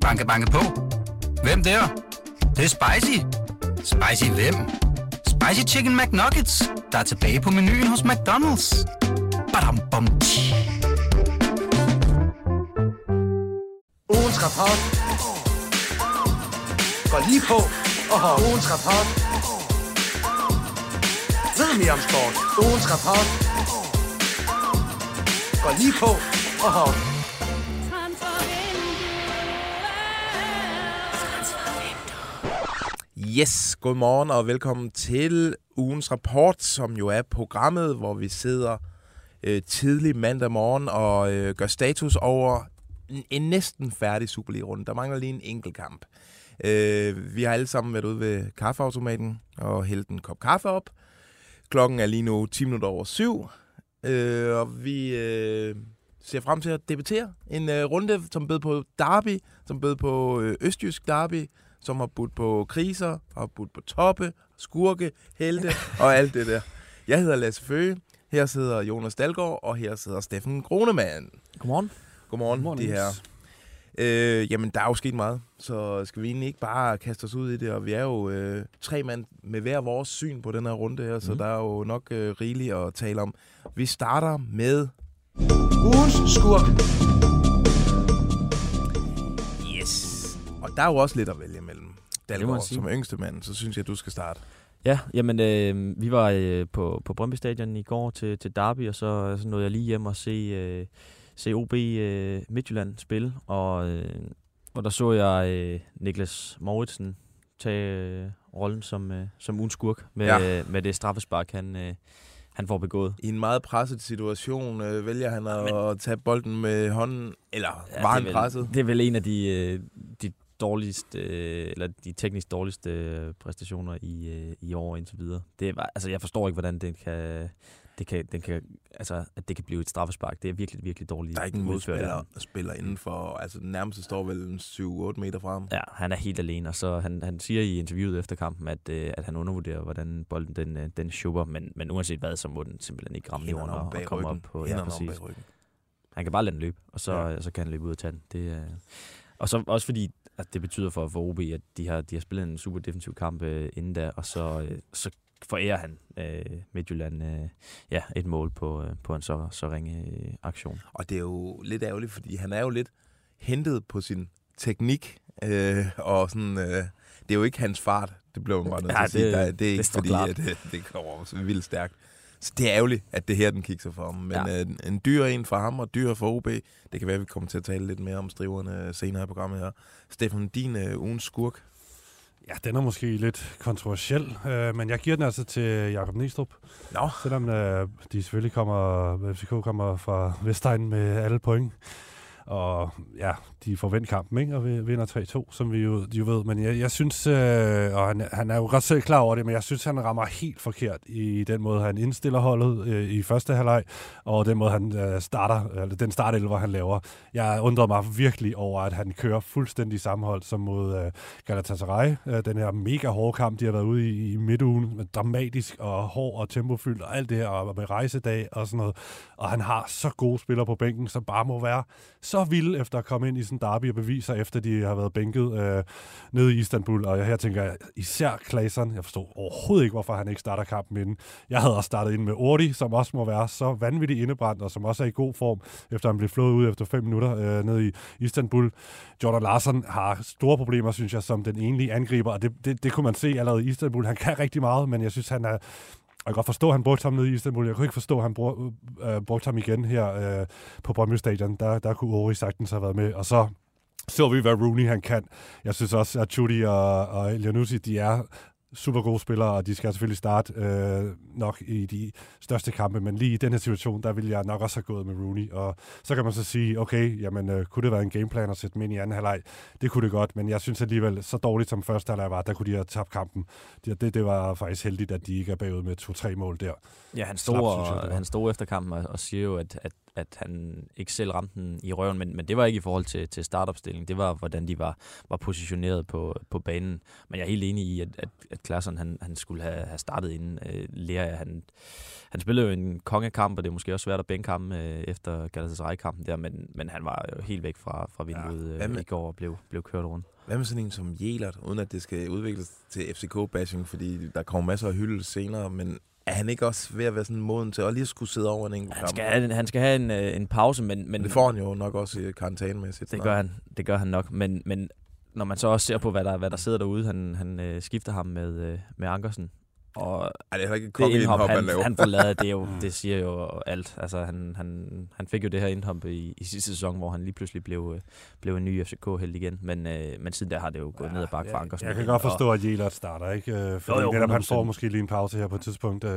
Banke, banke på. Hvem der? Det, det er spicy. Spicy hvem? Spicy Chicken McNuggets, der er tilbage på menuen hos McDonald's. Badum, bom, tji. Ugens rapport. Går lige på og har ugens rapport. Ved mere om sport. Ugens rapport. Går lige på og har Yes, godmorgen og velkommen til ugens rapport, som jo er programmet, hvor vi sidder øh, tidlig mandag morgen og øh, gør status over en, en næsten færdig Superliga-runde. Der mangler lige en enkelt kamp. Øh, vi har alle sammen været ude ved kaffeautomaten og hældt en kop kaffe op. Klokken er lige nu 10 minutter over syv, øh, og vi øh, ser frem til at debattere en øh, runde, som bød på Derby, som bød på øh, Østjysk Derby, som har budt på kriser, har budt på toppe, skurke, helte og alt det der. Jeg hedder Lasse Føge, her sidder Jonas Dalgaard, og her sidder Steffen Gronemann. Godmorgen. Godmorgen, Godmorgen, de her. Øh, jamen, der er jo sket meget, så skal vi egentlig ikke bare kaste os ud i det, og vi er jo øh, tre mand med hver vores syn på den her runde her, så Mhm. der er jo nok øh, rigeligt at tale om. Vi starter med ugens skurk. Og der er jo også lidt at vælge imellem. Dalgaard, som yngste mand, så synes jeg, du skal starte. Ja, jamen, øh, vi var øh, på, på Brøndby Stadion i går til, til Derby, og så, så nåede jeg lige hjem og se, øh, se OB øh, Midtjylland spille, og, øh, og der så jeg øh, Niklas Mauritsen tage øh, rollen som, øh, som ugens skurk med, Ja. ja. med det straffespark, han, øh, han får begået. I en meget presset situation øh, vælger han at, at tage bolden med hånden, eller ja, var han vel, presset? Det er vel en af de, øh, de dårligste, øh, eller de teknisk dårligste øh, præstationer i, øh, i år indtil videre. Det var, altså, jeg forstår ikke, hvordan det kan, det kan, den kan, altså, at det kan blive et straffespark. Det er virkelig, virkelig dårligt Der er ikke en modspiller spiller inden for, altså den nærmeste står vel en 7-8 meter frem. Ja, han er helt alene, og så han, han siger i interviewet efter kampen, at, øh, at han undervurderer, hvordan bolden den, øh, den shubber, men, men uanset hvad, så må den simpelthen ikke ramme jorden og, og komme op på. Ja, præcis. Han kan bare lade den løbe, og så, Ja. så kan han løbe ud og tage den. Det, er- og så også fordi, at det betyder for, for OB, at de har, de har spillet en super defensiv kamp øh, inden da, og så, øh, så forærer han øh, Midtjylland øh, ja, et mål på, øh, på en så, så ringe øh, aktion. Og det er jo lidt ærgerligt, fordi han er jo lidt hentet på sin teknik, øh, og sådan, øh, det er jo ikke hans fart, det bliver man bare nødt til at sige. det- Der, er- det er ikke står fordi, klart. at det, det kommer vildt stærkt. Så det er ærgerligt, at det her, den kigger for ham. Men ja. Øh, en dyr en for ham, og dyr for OB. Det kan være, at vi kommer til at tale lidt mere om striverne senere i programmet her. Stefan, din øh, ugens skurk. Ja, den er måske lidt kontroversiel, øh, men jeg giver den altså til Jakob Næstrup. Nå, Selvom øh, de selvfølgelig kommer, FCK kommer fra Vestegn med alle point. Og ja, de får vendt kampen, ikke? Og vinder 3-2, som vi jo, de jo ved. Men jeg, jeg synes, øh, og han, han er jo godt selv klar over det, men jeg synes, han rammer helt forkert i den måde, han indstiller holdet øh, i første halvleg, og den måde, han øh, starter, eller den startelver, han laver. Jeg undrede mig virkelig over, at han kører fuldstændig samme hold som mod øh, Galatasaray. Øh, den her mega hårde kamp, de har været ude i, i midtugen, med dramatisk og hård og tempofyldt og alt det her, og med rejsedag og sådan noget. Og han har så gode spillere på bænken, som bare må være så vilde efter at komme ind i sådan en derby og beviser, efter de har været bænket øh, nede i Istanbul. Og her tænker jeg især Klaseren. Jeg forstår overhovedet ikke, hvorfor han ikke starter kampen inden. Jeg havde også startet ind med Ordi, som også må være så vanvittigt indebrændt, og som også er i god form, efter han blev flået ud efter fem minutter øh, nede i Istanbul. Jordan Larsen har store problemer, synes jeg, som den enlige angriber, og det, det, det kunne man se allerede i Istanbul. Han kan rigtig meget, men jeg synes, han er, jeg kan godt forstå, at han brugte ham nede i Istanbul. Jeg kunne ikke forstå, at han brug, øh, brugte ham igen her øh, på Brøndby Stadion. Der, der kunne Ori sagtens have været med. Og så så vi, hvad Rooney han kan. Jeg synes også, at Chudi og, og Elianusi, de er super gode spillere, og de skal selvfølgelig starte øh, nok i de største kampe, men lige i den her situation, der vil jeg nok også have gået med Rooney, og så kan man så sige, okay, jamen, øh, kunne det være en gameplan at sætte dem ind i anden halvleg? Det kunne det godt, men jeg synes alligevel, så dårligt som første halvleg var, der kunne de have tabt kampen. Det, det, det var faktisk heldigt, at de ikke er bagud med to-tre mål der. Ja, han Slap, stod, jeg, det og, var. han stod efter kampen og, og siger jo, at, at, at han ikke selv ramte den i røven, men, men det var ikke i forhold til, til startopstillingen. Det var, hvordan de var, var positioneret på, på banen. Men jeg er helt enig i, at, at, at Klaassen, han, han skulle have, have startet inden øh, Lea. Han, han spillede jo en kongekamp, og det er måske også svært at bænke ham øh, efter Galatasaray-kampen der, men, men han var jo helt væk fra, fra vinduet Hvad øh, med- i går og blev, blev kørt rundt. Hvad med sådan en som Jelert, uden at det skal udvikles til FCK-bashing, fordi der kommer masser af hylde senere, men er han ikke også ved at være sådan moden til at lige skulle sidde over en enkelt Han kamp? skal have, en- han skal have en, øh, en pause, men, men Men det får han jo nok også i karantænemæssigt. Det gør han, det gør han nok, men, men når man så også ser på, hvad der, hvad der sidder derude, han, han øh, skifter ham med, øh, med Ankersen, og Ej, det er ikke et det indhop, han, han, han får lavet, det, er jo, Mm. det siger jo alt. Altså, han, han, han fik jo det her indhop i, i sidste sæson, hvor han lige pludselig blev, øh, blev en ny FCK-held igen, men, øh, men siden der har det jo gået ned ad bakke for jeg, Ankersen. jeg kan godt og- forstå, at Jelert starter, ikke? Øh, Fordi Jo, jo, netop han får 100%. måske lige en pause her på et tidspunkt øh,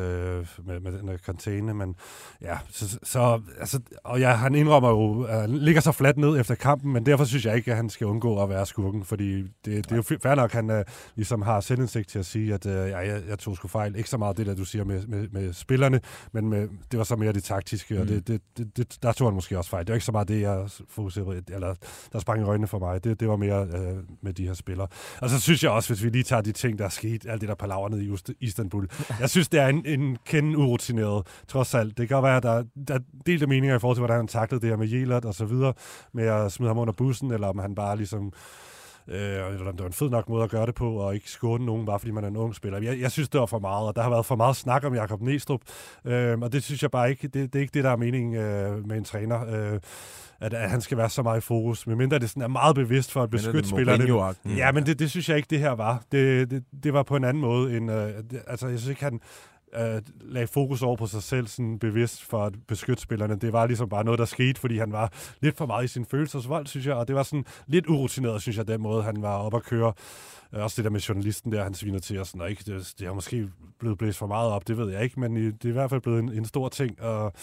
med, med den der karantæne, men ja, så, så altså, og ja, han indrømmer jo, han ligger så fladt ned efter kampen, men derfor synes jeg ikke, at han skal undgå at være skurken, fordi det, det er jo fair nok, at han øh, ligesom har selvindsigt til at sige, at øh, ja, jeg, jeg tog sgu fejl. Ikke så meget det, der du siger med, med, med spillerne, men med, det var så mere det taktiske, mm. og Mm. det, det, det, det, der tog han måske også fejl. Det var ikke så meget det, jeg fokuserede eller der sprang i øjnene for mig. Det, det var mere øh, med de her spillere. Og så synes jeg også, hvis vi lige tager de ting, der er sket, alt det der palaver nede i Istanbul. Jeg synes, det er en, en kende urutineret, trods alt. Det kan være, at der, der er delte meninger i forhold til, hvordan han taklede det her med Jelert og så videre, med at smide ham under bussen, eller om han bare ligesom Øh, eller om det var en fed nok måde at gøre det på, og ikke skåne nogen, bare fordi man er en ung spiller. Jeg, jeg synes, det var for meget, og der har været for meget snak om Jakob Næstrup, øh, og det synes jeg bare ikke, det, det er ikke det, der er meningen øh, med en træner, øh, at, at han skal være så meget i fokus, medmindre det sådan er meget bevidst for at beskytte spillerne. Ja, men det, det synes jeg ikke, det her var. Det, det, det var på en anden måde. End, øh, det, altså, jeg synes ikke, han øh, lagde fokus over på sig selv sådan bevidst for at beskytte spillerne. Det var ligesom bare noget, der skete, fordi han var lidt for meget i sin følelsesvold, synes jeg. Og det var sådan lidt urutineret, synes jeg, den måde, han var op at køre. Øh, også det der med journalisten der, han sviner til og sådan, og ikke, det, det har måske blevet blæst for meget op, det ved jeg ikke, men det er i hvert fald blevet en, en stor ting, og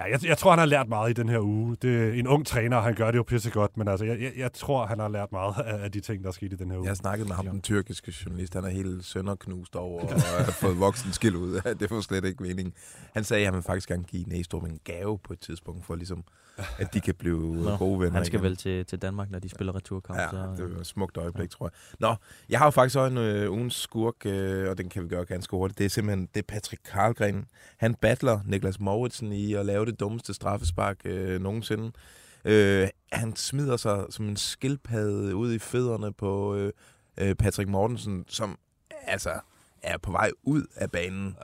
Ja, jeg, jeg tror, han har lært meget i den her uge. Det er en ung træner, han gør det jo pissegodt, men altså, jeg, jeg, jeg tror, han har lært meget af, af de ting, der er sket i den her uge. Jeg har snakket med ham, den tyrkiske journalist. Han er helt sønderknust over og har fået voksen skil ud. det var slet ikke meningen. Han sagde, at han vil faktisk gerne give Næstrup en gave på et tidspunkt, for ligesom, at de kan blive Nå, gode venner Han skal igen. vel til, til Danmark, når de spiller returkamp. Ja, så, det var et smukt øjeblik, tror jeg. Nå, jeg har jo faktisk også en øh, ugens skurk, øh, og den kan vi gøre ganske hurtigt. Det er simpelthen det er Patrick Karlgren. Han battler Niklas Mauritsen i at lave det dummeste straffespark øh, nogensinde. Øh, han smider sig som en skildpadde ud i fødderne på øh, øh, Patrick Mortensen, som altså er på vej ud af banen.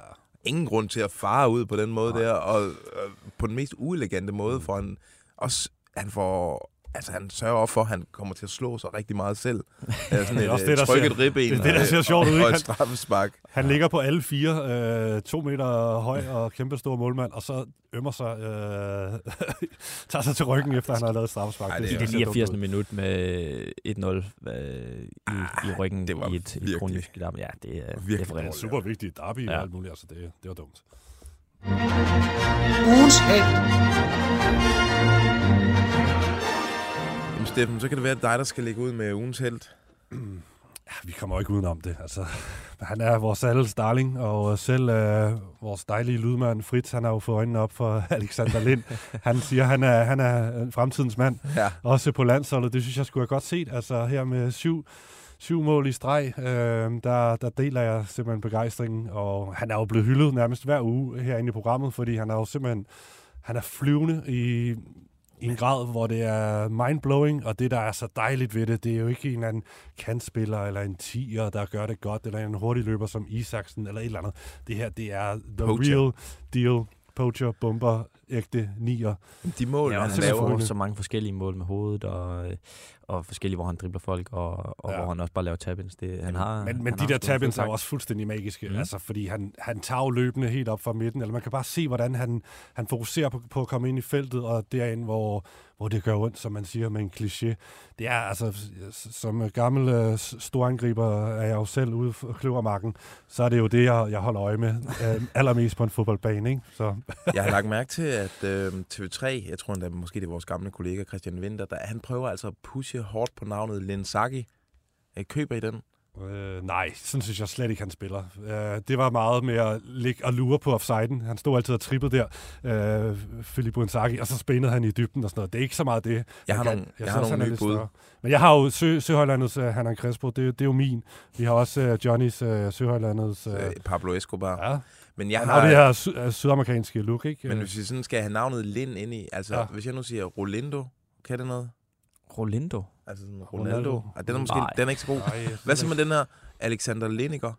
Ingen grund til at fare ud på den måde Nej. der, og øh, på den mest uelegante måde, for han også han får altså han sørger også for, at han kommer til at slå sig rigtig meget selv. Øh, sådan Det er et også øh, det, der trykket ser- ribben det er det, der og- ser sjovt ud, og, og et Han- straffespark. Han ligger på alle fire, øh, to meter høj og kæmpe stor målmand, og så ømmer sig, øh, tager sig til ryggen, efter han har lavet et straffespark. Ej, det I er- det ser dumt 89. ud. minut med 1-0 øh, i, i ryggen Ah, det var i et ikonisk derby. Ja, det er, det er Det er super vigtigt. Derby Ja. og alt muligt, altså det, det var dumt. Ugens held. Jamen Steffen, så kan det være, at dig, der skal lægge ud med ugens held. Ja, vi kommer jo ikke udenom det. Altså, han er vores alles darling, og selv øh, vores dejlige lydmand Fritz, han har jo fået øjnene op for Alexander Lind. Han siger, han er, han er fremtidens mand, Ja. også på landsholdet. Det synes jeg skulle have godt set. Altså her med syv, syv mål i streg, øh, der, der deler jeg simpelthen begejstringen. Og han er jo blevet hyldet nærmest hver uge herinde i programmet, fordi han er jo simpelthen han er flyvende i, i en grad, hvor det er mindblowing, og det, der er så dejligt ved det, det er jo ikke en eller anden kantspiller, eller en tiger, der gør det godt, eller en hurtig løber som Isaksen, eller et eller andet. Det her, det er the Poacher. real deal. Poacher, bomber, ægte nier. De mål, Ja, han han laver, så mange forskellige mål med hovedet, og, og forskellige, hvor han dribler folk, og, og Ja. hvor han også bare laver tabins. Det, han har, Men, men han de har der tabins er jo også fuldstændig magiske, mm. Altså, fordi han, han tager jo løbende helt op fra midten, eller man kan bare se, hvordan han, han fokuserer på, på at komme ind i feltet, og derind, hvor, hvor det gør ondt, som man siger med en kliché. Det er altså, som gammel øh, storangriber er jeg jo selv ude for kløvermarken, så er det jo det, jeg, jeg holder øje med øh, allermest på en fodboldbane, ikke? Så Jeg har lagt mærke til, at øh, TV3, jeg tror endda måske det er vores gamle kollega Christian Winter, der, han prøver altså at pushe hårdt på navnet Lensaki. Øh, Køber I den? Øh, nej, sådan synes jeg slet ikke, han spiller. Øh, det var meget med at ligge og lure på offsiden. Han stod altid og trippede der, øh, Filippo Inzaghi, og så spændede han i dybden og sådan noget. Det er ikke så meget det. Jeg har kan- nogle, jeg synes har nogle han er nye lidt bud. større. Men jeg har jo Sø, Søhøjlandets uh, Hernan Crespo, det, det er jo min. Vi har også uh, Johnnys uh, Søhøjlandets... Uh, Øh, Pablo Escobar. ja, Men jeg jeg har... har det her sy- uh, sydamerikanske look, ikke? Men Øh, hvis vi sådan skal have navnet Lind ind i, altså ja. hvis jeg nu siger Rolindo, kan det noget? Rolindo. Altså sådan Ronaldo. Ronaldo. Ah, den er måske Nej. den er ikke så god. nej, Hvad så med den her Alexander Lineker?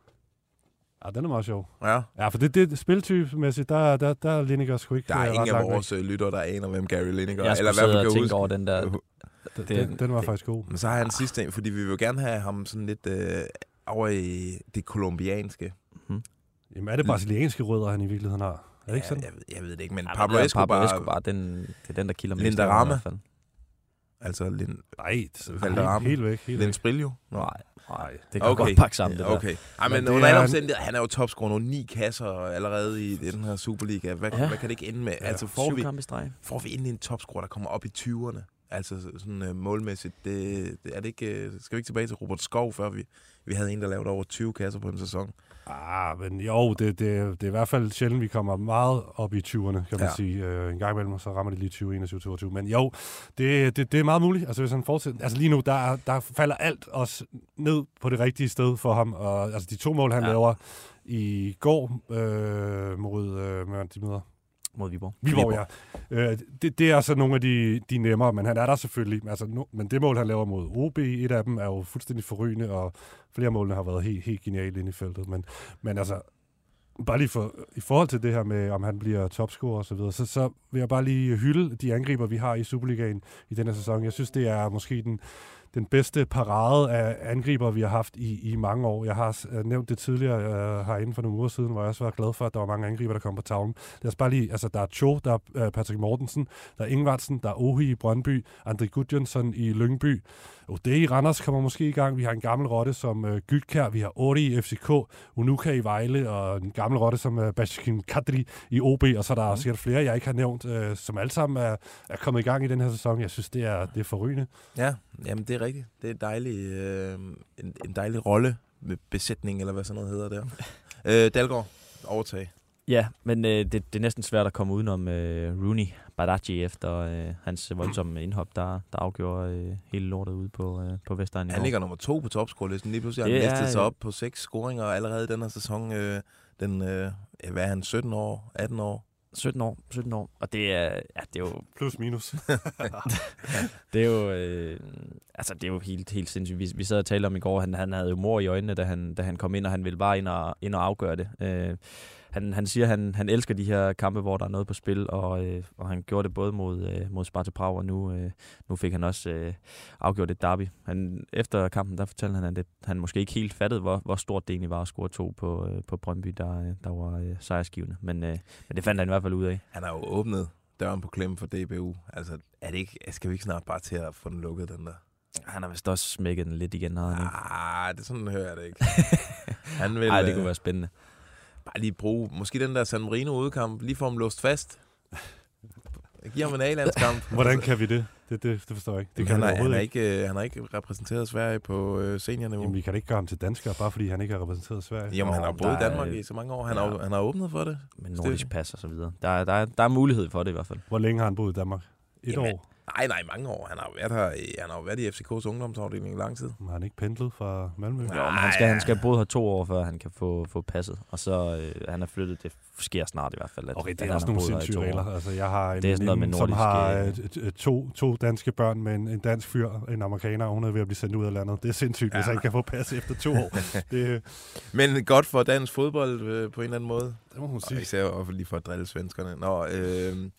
Ja, den er meget sjov. Ja, Ja, for det, det spiltypemæssigt, der, der, der er Lineker sgu ikke der er øh, ingen af langt væk. vores øh, lyttere, der aner, hvem Gary Lineker er. Jeg skulle Eller sidde hvad og kan tænke huske. over den der. Den, det- den, den var det- faktisk god. Men så har han en sidste en, fordi vi vil jo gerne have ham sådan lidt øh, over i det kolumbianske. Jamen, er det brasilianske rødder, han i virkeligheden har? Er det ikke sådan? Jeg, jeg, ved, jeg ved det ikke, men Ja, Pablo Escobar, Pablo Escobar, den, det er den, der kilder mest. Linda Rama. Altså Lind, Nej, Valderrama. helt, væk. Helt væk. Sprillo. Nej, nej. Det kan Okay. godt pakke sammen, det Ja, okay. Ej, men, Men under alle er- omstændigheder, han er jo topscorer nu. Ni kasser allerede i den her Superliga. Hvad, Ja. hvad kan det ikke ende med? Ja. Altså får vi, får vi endelig en topscorer, der kommer op i 20'erne? Altså sådan uh, målmæssigt. Det, det, er det ikke, uh, skal vi ikke tilbage til Robert Skov, før vi, vi havde en, der lavede over 20 kasser på en sæson? Ah, men jo, det, det, det er i hvert fald sjældent, vi kommer meget op i 20'erne, kan man Ja. sige. Øh, en gang imellem, så rammer det lige 20, 21, 22. Men jo, det, det, det er meget muligt. Altså, hvis han fortsætter. Altså lige nu, der, er- der falder alt også ned på det rigtige sted for ham. Og, altså de to mål, han Ja. laver i går øh, mod, øh, de møder, Mod Viborg. Viborg, ja. Øh, det, det er så nogle af de, de nemmere, men han er der selvfølgelig. Altså, no, men det mål, han laver mod OB, et af dem, er jo fuldstændig forrygende, og flere målene har været helt, helt geniale inde i feltet. Men, men altså, bare lige for, i forhold til det her med, om han bliver topscorer og så videre, så, så vil jeg bare lige hylde de angriber, vi har i Superligaen i denne sæson. Jeg synes, det er måske den, den bedste parade af angriber, vi har haft i, i mange år. Jeg har uh, nævnt det tidligere uh, herinde for nogle uger siden, hvor jeg også var glad for, at der var mange angriber, der kom på tavlen. Lad os bare lige, altså der er Cho, der er uh, Patrick Mortensen, der er Ingvartsen, der er Ohi i Brøndby, André Gudjonsson i Lyngby. Ode i Randers kommer måske i gang. Vi har en gammel rotte som uh, Gytkær, vi har Ori i FCK, Unuka i Vejle, og en gammel rotte som uh, Bashikin Kadri i OB, og så er der mm. sikkert flere, jeg ikke har nævnt, uh, som alle sammen er, er kommet i gang i den her sæson. Jeg synes, det er, det er forrygende. Ja, jamen det er rigtigt. Det er en dejlig, øh, en, en dejlig rolle med besætning, eller hvad sådan noget hedder der. øh, Dalgaard, overtag. Ja, men øh, det, det er næsten svært at komme udenom øh, Rooney Badaji efter øh, hans voldsomme indhop, der, der afgjorde øh, hele lortet ude på, øh, på Vestegnen i Han ligger nummer to på topscore-listen. Lige pludselig har han næstet sig op på seks scoringer allerede i den her sæson. Øh, den, øh, hvad er han, 17 år, 18 år? 17 år, 17 år. Og det er, ja, det er jo, Plus minus. det er jo, øh, altså det er jo helt, helt sindssygt. Vi, vi sad og talte om i går, han, han havde jo mor i øjnene, da han, da han kom ind, og han ville bare ind og, ind og afgøre det. Øh, han, han siger, han, han elsker de her kampe, hvor der er noget på spil, og, øh, og han gjorde det både mod, øh, mod Sparta Prag, og nu, øh, nu fik han også øh, afgjort et derby. Han, efter kampen, der fortalte han, at det, han måske ikke helt fattede, hvor, hvor stort det egentlig var at score to på, øh, på Brøndby, der, øh, der var øh, sejrsgivende. Men, øh, men det fandt han i hvert fald ud af. Han har jo åbnet døren på klem for DBU. Altså, er det ikke, skal vi ikke snart bare til at få den lukket, den der? Han har vist også smækket den lidt igen, har han ikke? Ah, det sådan, hører jeg det ikke. Han vil Nej, det øh, kunne være spændende. Bare lige bruge, måske den der San Marino udkamp, lige få ham låst fast. Giv ham en A-landskamp. Hvordan kan vi det? Det, det, det forstår jeg ikke. Det kan han, har, han, har ikke. øh, han har ikke repræsenteret Sverige på øh, seniorniveau. Jamen, vi kan ikke gøre ham til dansker, bare fordi han ikke har repræsenteret Sverige. Jamen, han har boet i der er- Danmark i så mange år. Han, Ja. har, han har åbnet for det. Med nordisk pas og så videre. Der, er- der, er- der er mulighed for det i hvert fald. Hvor længe har han boet i Danmark? Et Jamen, år? Nej, nej, mange år. Han har været, her, i- han har været i FCK's ungdomsafdeling i lang tid. Har han ikke pendlet fra Malmø? Ja. Jo, men han skal, han skal bo her to år, før han kan få, få passet. Og så øh, han er flyttet, det sker snart i hvert fald. At, Okay, det er også nogle sindssyge regler. Altså, jeg har en Det er sådan noget med veninde, som har øh, t- to, to danske børn med en, en dansk fyr, en amerikaner, og hun er ved at blive sendt ud af landet. Det er sindssygt, ja. hvis han kan få pas efter to år. det, Men godt for dansk fodbold øh, på en eller anden måde. det må hun Og sige. især også lige for at drille svenskerne. Nå, øh,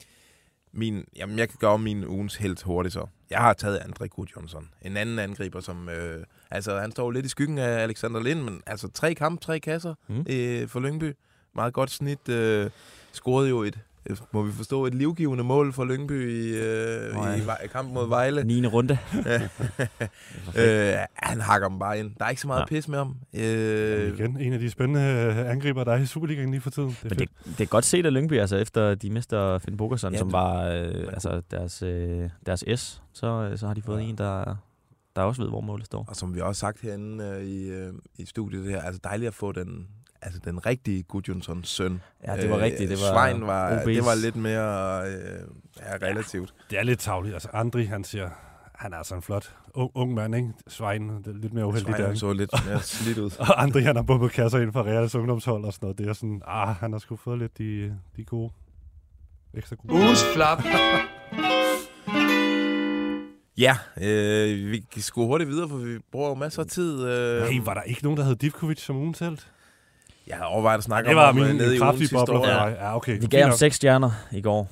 min, jamen, jeg kan gøre min ugens helt hurtigt så. Jeg har taget André Gudjonsson. En anden angriber, som... Øh, altså, han står lidt i skyggen af Alexander Lind, men altså tre kampe, tre kasser Mm. øh, for Lyngby. Meget godt snit. Øh, scorede jo et, må vi forstå, et livgivende mål for Lyngby i, øh, Nej. i, kampen mod Vejle. 9. runde. øh, han hakker dem bare ind. Der er ikke så meget Ja. pis med ham. Jamen, Øh, igen, en af de spændende øh, angriber, der er i Superligaen lige for tiden. Det er Men fedt. det, det er godt set af Lyngby, altså efter de mister Finn Bogerson, Ja, som var øh, altså deres, øh, deres S, så, øh, så har de fået Ja. en, der, der også ved, hvor målet står. Og som vi også har sagt herinde øh, i, øh, i studiet her, altså dejligt at få den, altså den rigtige Gudjonssons søn. Ja, det var rigtigt. Det var Svein var, OB's. det var lidt mere øh, ja, relativt. Det er lidt tavligt. Altså, Andri, han siger, han er altså en flot ung, ung mand, ikke? Svein, det er lidt mere uheldig Svein der, ikke? så lidt mere slidt ud. Og Andri, han har bumpet kasser ind for Reals ungdomshold og sådan noget. Det er sådan, ah, han har sgu fået lidt de, de gode, ekstra gode. Ugens flop. Ja, øh, vi skulle hurtigt videre, for vi bruger jo masser af tid. Øh, Hey, var der ikke nogen, der havde Divkovic som ugens held? Jeg har overvejet at snakke Det var om ham, min øh, nede i kraftige bobler for historie. mig. Ja, okay. Vi gav ham seks stjerner i går.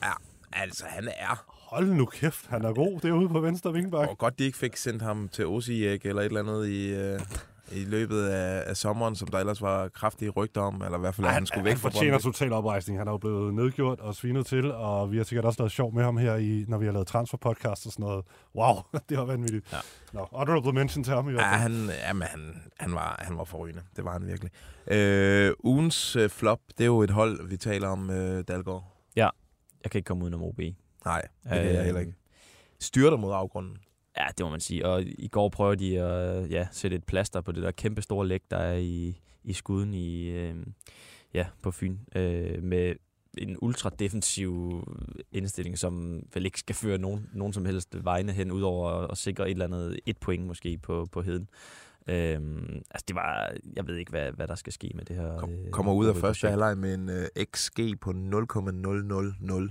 Altså, han er... Hold nu kæft, han er god derude på venstre vingbak. Og godt, de ikke fik sendt ham til Osijek eller et eller andet i, øh, i løbet af, af sommeren, som der ellers var kraftige rygter om, eller i hvert fald, at han skulle væk han fra fortjener Brøndby. total oprejsning. Han er jo blevet nedgjort og svinet til, og vi har sikkert også lavet sjov med ham her, i, når vi har lavet transferpodcast og sådan noget. Wow, det var vanvittigt. Ja. Nå, honorable mention til ham i hvert Ja, fald. han, jamen, han, han, var, han var forrygende. Det var han virkelig. Øh, ugens øh, flop, det er jo et hold, vi taler om, øh, Dalgaard. Jeg kan ikke komme udenom OB. Nej, det kan Øh, jeg heller ikke. Styrter mod afgrunden. Ja, det må man sige. Og i går prøver de at ja, sætte et plaster på det der kæmpe store læg, der er i, i skuden i, øh, ja, på Fyn. Øh, med en ultra-defensiv indstilling, som vel ikke skal føre nogen, nogen som helst vegne hen, udover at, at sikre et eller andet et point måske på, på heden. Øhm, altså det var, jeg ved ikke, hvad, hvad der skal ske med det her. Kom, øh, kommer ud af første halvleg med en øh, XG på 0,000.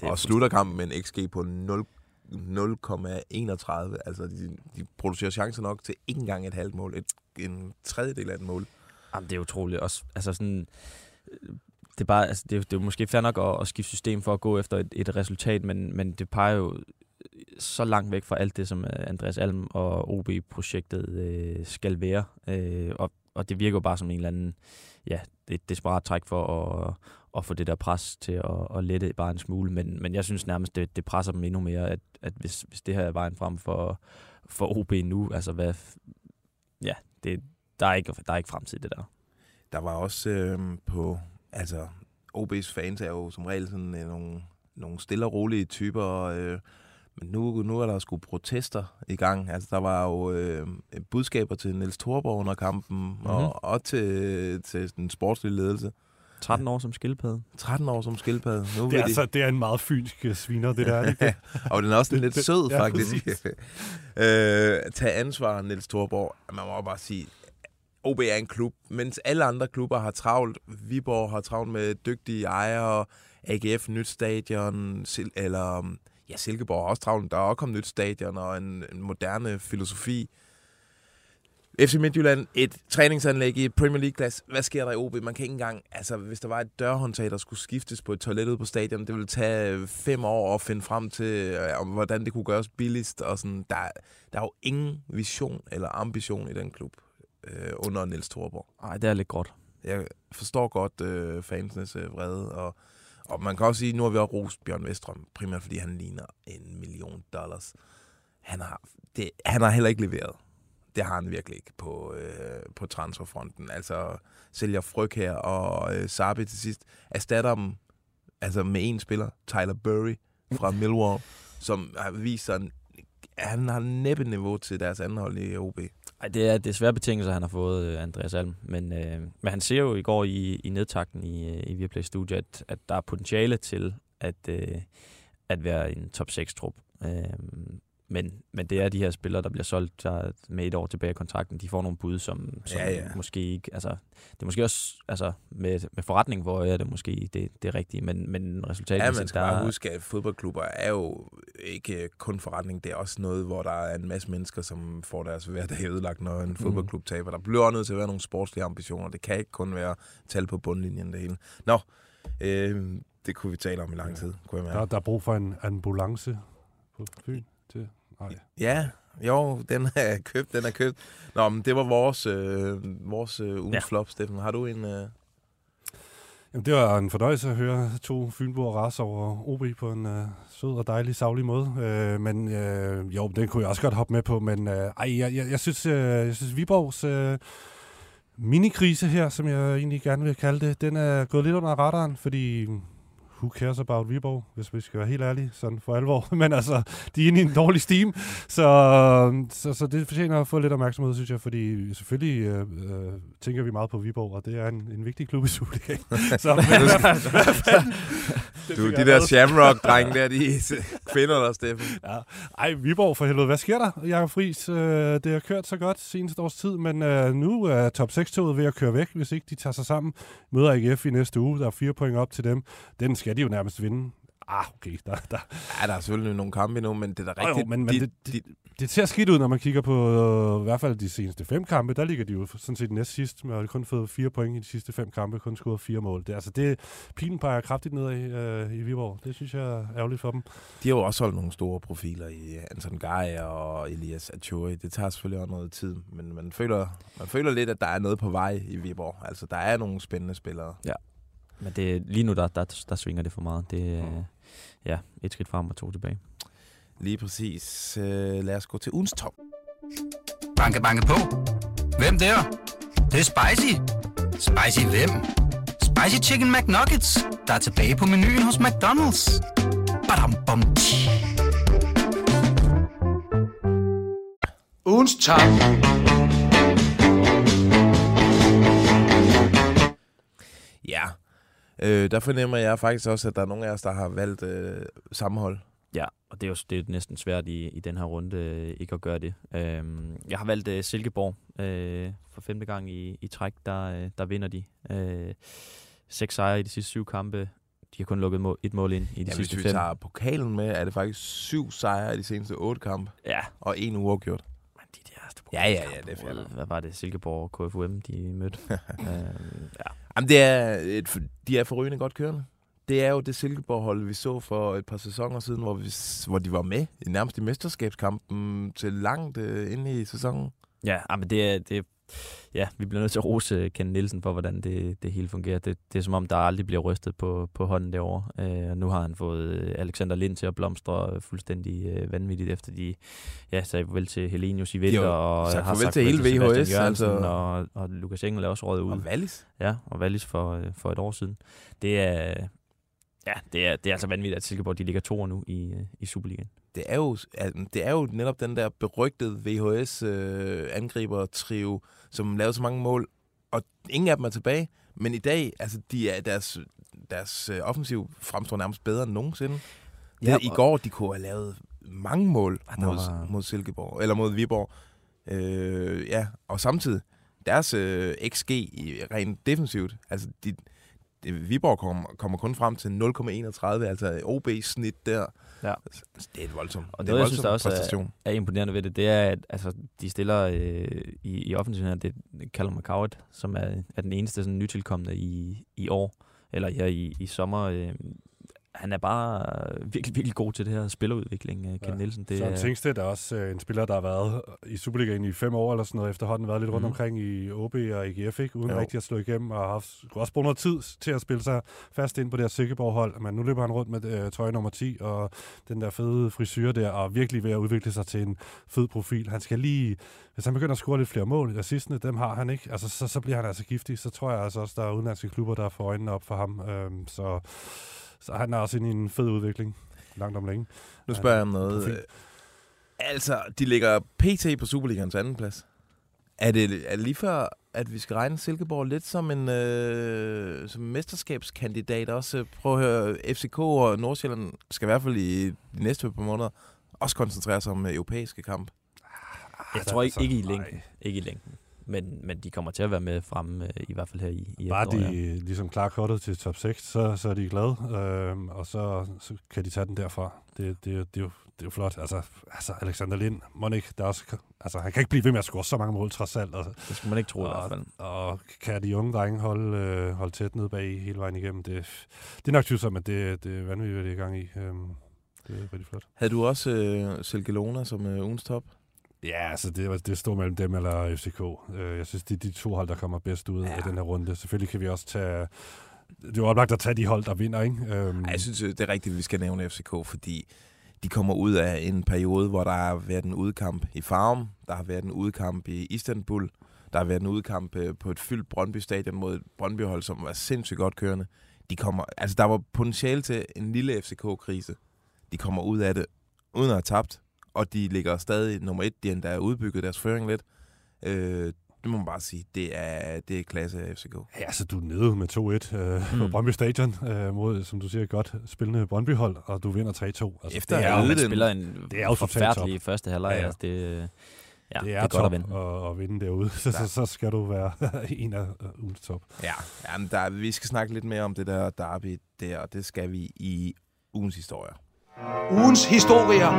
Det er og slutter kampen med en XG på 0, 0,31. Altså, de, de producerer chancer nok til ikke engang et halvt mål. Et, en tredjedel af et mål. Jamen, det er utroligt. Også, altså sådan, øh, det er, bare, altså, det, er, det er måske fair nok at, at skifte system for at gå efter et, et resultat, men, men det peger jo øh, så langt væk fra alt det, som øh, Andreas Alm og OB-projektet øh, skal være. Øh, og, og det virker jo bare som en eller anden ja, et desperat træk for at, at få det der pres til at, at lette bare en smule. Men, men jeg synes nærmest, det, det presser dem endnu mere, at, at hvis, hvis det her er vejen frem for, for OB nu, altså hvad... Ja, det, der, er ikke, der er ikke fremtid det der. Der var også øh, på... Altså, OB's fans er jo som regel sådan øh, nogle, nogle stille og rolige typer. Øh, men nu, nu er der sgu protester i gang. Altså, der var jo øh, budskaber til Niels Thorborg under kampen, mm-hmm. og, og til, til den sportslige ledelse. 13 år som skildpadde. 13 år som skildpadde. Nu Det er, de, altså, det er en meget fynsk øh, sviner, det der. er det ikke det? og den er også lidt det- sød, ja, faktisk. præcis. øh, tag ansvar, Niels Thorborg. Man må bare sige, OB er en klub, mens alle andre klubber har travlt. Viborg har travlt med dygtige ejere, AGF nyt stadion, eller um, ja, Silkeborg har også travlt. Der er også kommet nyt stadion og en, en moderne filosofi. FC Midtjylland, et træningsanlæg i Premier League-klasse. Hvad sker der i OB? Man kan ikke engang... Altså, hvis der var et dørhåndtag, der skulle skiftes på et toilet ude på stadion, det ville tage fem år at finde frem til, øh, hvordan det kunne gøres billigst. Og sådan. Der, der er jo ingen vision eller ambition i den klub øh, under Niels Thorborg. Nej, det er lidt gråt. Jeg forstår godt øh, fansenes øh, vrede, og, og man kan også sige, nu har vi også rost Bjørn Vestrøm, primært fordi han ligner en million dollars. Han har, det, han har heller ikke leveret. Det har han virkelig ikke på, øh, på transferfronten. Altså sælger Fryg her og øh, Sabi til sidst. Erstatter dem altså med en spiller, Tyler Burry fra Millwall, som har vist sig, en- han har næppe niveau til deres anden hold i OB. Ej, det er det betingelser, han har fået, øh, Andreas Alm. Men, øh, men han ser jo i går i, i nedtakten i, øh, i Viaplay Studio, at, at der er potentiale til at, øh, at være en top 6-trup. Øh, men, men det er de her spillere, der bliver solgt der med et år tilbage i kontrakten. De får nogle bud, som, som Ja, ja. måske ikke... Altså, det er måske også altså, med, med forretning, hvor er det måske det, det rigtigt, men, men resultatet... Ja, man skal bare huske, at fodboldklubber er jo ikke kun forretning. Det er også noget, hvor der er en masse mennesker, som får deres hverdag ødelagt, når en fodboldklub taber. Der bliver også nødt til at være nogle sportslige ambitioner. Det kan ikke kun være tal på bundlinjen det hele. Nå, øh, det kunne vi tale om i lang tid, kunne jeg Der, der er brug for en ambulance på Fyn. Nej. Ja, jo, den er købt, den er købt. Nå, men det var vores, øh, vores øh, ugens Ja. flop, Steffen. Har du en... Øh... Jamen, det var en fornøjelse at høre to fynboer rase over OB på en øh, sød og dejlig, savlig måde. Øh, men øh, jo, den kunne jeg også godt hoppe med på. Men øh, ej, jeg, jeg, jeg, synes, øh, jeg synes, Viborgs øh, minikrise her, som jeg egentlig gerne vil kalde det, den er gået lidt under radaren, fordi who cares about Viborg, hvis vi skal være helt ærlige, sådan for alvor. Men altså, de er inde i en dårlig steam, så, så, så det fortjener at få lidt opmærksomhed, synes jeg, fordi selvfølgelig øh, øh, tænker vi meget på Viborg, og det er en, en vigtig klub i Superligaen. så, men, Du, de der Shamrock-drenge der, de kvinder der, Steffen. Ja. Ej, Viborg for helvede. Hvad sker der, Jakob Friis? Øh, det har kørt så godt seneste års tid, men øh, nu er top 6-toget ved at køre væk, hvis ikke de tager sig sammen. Møder AGF i næste uge. Der er fire point op til dem. Den skal de jo nærmest vinde. Ah, okay. Der, der. Ja, der er selvfølgelig nogle kampe endnu, men det er da rigtigt. jo, men, men de, det, de, det, ser skidt ud, når man kigger på øh, i hvert fald de seneste fem kampe. Der ligger de jo sådan set næst sidst, med at kun fået fire point i de sidste fem kampe, kun scoret fire mål. Det, altså, det, pilen peger kraftigt nedad øh, i Viborg. Det synes jeg er ærgerligt for dem. de har jo også holdt nogle store profiler i Anton Geier og Elias Achuri. Det tager selvfølgelig også noget tid, men man føler, man føler lidt, at der er noget på vej i Viborg. Altså, der er nogle spændende spillere. Men det, lige nu, der, der, der svinger det for meget. Det er Mm. Ja, et skridt frem og to tilbage. Lige præcis. Øh, lad os gå til ugens top. Banke, banke på. Hvem der? Det, det er spicy. Spicy hvem? Spicy Chicken McNuggets, der er tilbage på menuen hos McDonald's. Badum, bom. Ugens top. Ja. Øh, der fornemmer jeg faktisk også, at der er nogle af os, der har valgt øh, sammenhold. Ja, og det er jo det er næsten svært i, i den her runde øh, ikke at gøre det. Øhm, jeg har valgt øh, Silkeborg øh, for femte gang i, i træk, der, øh, der vinder de. Øh, seks sejre i de sidste syv kampe. De har kun lukket mål, et mål ind i de Ja, hvis sidste vi fem. tager pokalen med, er det faktisk syv sejre i de seneste otte kampe, Ja, og en uafgjort. men de der Ja, ja, ja, det er fair. Hvad, var det? Silkeborg og KFUM, de mødte. øhm, ja. Jamen, det er et, de er forrygende godt kørende. Det er jo det Silkeborg-hold, vi så for et par sæsoner siden, hvor, vi, hvor de var med i nærmest i mesterskabskampen til langt øh, inde i sæsonen. Ja, men det er, det er, ja, vi bliver nødt til at rose Ken Nielsen for, hvordan det, det hele fungerer. Det, det er som om, der aldrig bliver rystet på, på hånden derovre. Øh, og nu har han fået øh, Alexander Lind til at blomstre øh, fuldstændig øh, vanvittigt, efter de ja, sagde farvel til Helenius i vinter. og sagt har sagt til hele VHS, Jørgensen, altså. Og, og Lukas Engel er også røget ud. Og Wallis. Ja, og Wallis for, øh, for et år siden. Det er, ja, det er, det er altså vanvittigt, at Silkeborg de ligger to nu i, øh, i Superligaen. Det er, jo, det er jo netop den der berygtede VHS-angriber-trio, øh, som lavede så mange mål, og ingen af dem er tilbage. Men i dag, altså, de er, deres, deres øh, offensiv fremstår nærmest bedre end nogensinde. Ja, Ja, I går, de kunne have lavet mange mål der mod, var- mod Silkeborg, eller mod Viborg. Øh, ja, og samtidig, deres øh, XG i, rent defensivt, altså de, Viborg kommer, kommer kun frem til 0,31, altså OB-snit der. Ja. Så Det er et voldsomt, Og det er noget, jeg synes, også er- præstation. er imponerende ved det, det er, at altså, de stiller øh, i, i offensiven her, det er Callum McCoward, som er, er den eneste sådan, nytilkommende i, i år, eller her i, i sommer. Øh, han er bare virkelig, virkelig god til det her spillerudvikling, øh, Ken Ja. Nielsen. Det Søren er, Tingstedt er også øh, en spiller, der har været i Superligaen i fem år eller sådan noget, efterhånden været lidt rundt Mhm. omkring i OB og IGF, ikke? uden Jo. rigtig at slå igennem, og har haft, også bruge noget tid til at spille sig fast ind på det her Silkeborg-hold, men nu løber han rundt med øh, trøje nummer 10, og den der fede frisyr der, og virkelig ved at udvikle sig til en fed profil. Han skal lige, hvis han begynder at score lidt flere mål, i sidste, dem har han ikke, altså så, så bliver han altså giftig, så tror jeg altså også, der er udenlandske klubber, der får øjnene op for ham, øhm, så, så han er også inde i en fed udvikling, langt om længe. Nu spørger jeg om noget. profil. Altså, de ligger PT på Superligans anden plads. Er det, er det lige før, at vi skal regne Silkeborg lidt som en øh, som mesterskabskandidat også? Prøv at høre, FCK og Nordsjælland skal i hvert fald i de næste par måneder også koncentrere sig om europæiske kamp. jeg tror ikke, altså, ikke i nej. længden. Ikke i længden. Men, men de kommer til at være med fremme, øh, i hvert fald her i, i Bare efteråret, de ja. ligesom klarer kortet til top 6, så, så er de glade, øhm, og så, så kan de tage den derfra. Det, det, det, er, jo, det er jo flot. Altså, altså Alexander Lind, Monik, der er også, altså, han kan ikke blive ved med at score så mange mål trods alt. Og, Det skal man ikke tro i hvert fald. og, og kan de unge drenge holde, øh, holde tæt ned bag hele vejen igennem? Det, det er nok tvivlsomt, men det, det er vanvittigt, hvad det er i gang i. Øhm, det er rigtig flot. Havde du også øh, Silke Lona som øh, ugens top? Ja, altså det, det står mellem dem eller FCK. Øh, Jeg synes, det er de to hold, der kommer bedst ud ja. af den her runde. Selvfølgelig kan vi også tage... Det er jo oplagt at tage de hold, der vinder, ikke? Øhm, jeg synes, det er rigtigt, at vi skal nævne FCK, fordi de kommer ud af en periode, hvor der har været en udkamp i Farum, der har været en udkamp i Istanbul, der har været en udkamp øh, på et fyldt Brøndby Stadion mod et Brøndby-hold, som var sindssygt godt kørende. de kommer, altså der var potentiale til en lille FCK-krise. De kommer ud af det, uden at have tabt, og de ligger stadig nummer et. De har endda udbygget deres føring lidt. Øh, det må man bare sige, det er, det er klasse af FCK. Ja, altså du er nede med 2-1 øh, mm. på Brøndby Stadion øh, mod, som du siger, godt spillende Brøndby-hold, og du vinder 3-2. Altså, Efter Det er jo, man spiller en det er jo forfærdelig første halvleg. Ja, Ja. Altså, det, ja, det er, det er godt at top vinde. at, at vinde derude, så, så, så skal du være en af uh, ugens top. Ja, jamen der, vi skal snakke lidt mere om det der derby der, og det skal vi i ugens historie. Ugens historier.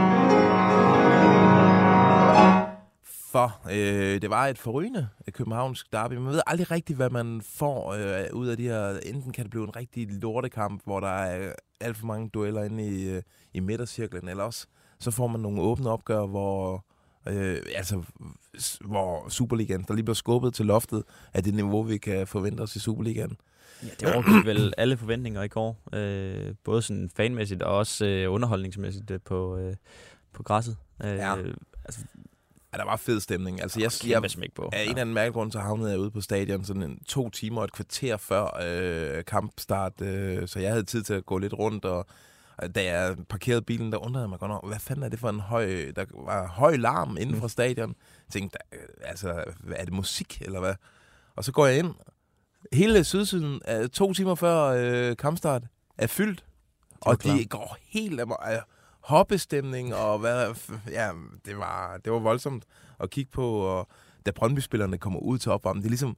For øh, det var et forrygende øh, københavnsk derby. Man ved aldrig rigtigt, hvad man får øh, ud af de her. Enten kan det blive en rigtig lortekamp, hvor der er øh, alt for mange dueller inde i, øh, i midtercirklen, eller også så får man nogle åbne opgør, hvor, øh, altså, hvor Superligaen, der lige bliver skubbet til loftet af det niveau, vi kan forvente os i Superligaen. Ja, det overgik vel alle forventninger i går. Øh, både sådan fanmæssigt og også øh, underholdningsmæssigt øh, på, øh, på græsset. Øh, Ja. Altså, Ja, der var fed stemning. Altså, jeg, kæmpe jeg, smæk på. Af en eller anden mærkelig grund, så havnede jeg ude på stadion sådan en, to timer og et kvarter før øh, kampstart, øh, så jeg havde tid til at gå lidt rundt, og, da jeg parkerede bilen, der undrede jeg mig godt over, hvad fanden er det for en høj, der var høj larm inden for stadion. Jeg tænkte, øh, altså, er det musik, eller hvad? Og så går jeg ind, hele sydsiden, øh, to timer før øh, kampstart, er fyldt, og klar. de går helt af. Øh, hoppestemning, og hvad, ja, det var, det var voldsomt at kigge på, og da Brøndby-spillerne kommer ud til opvarmning, det er ligesom,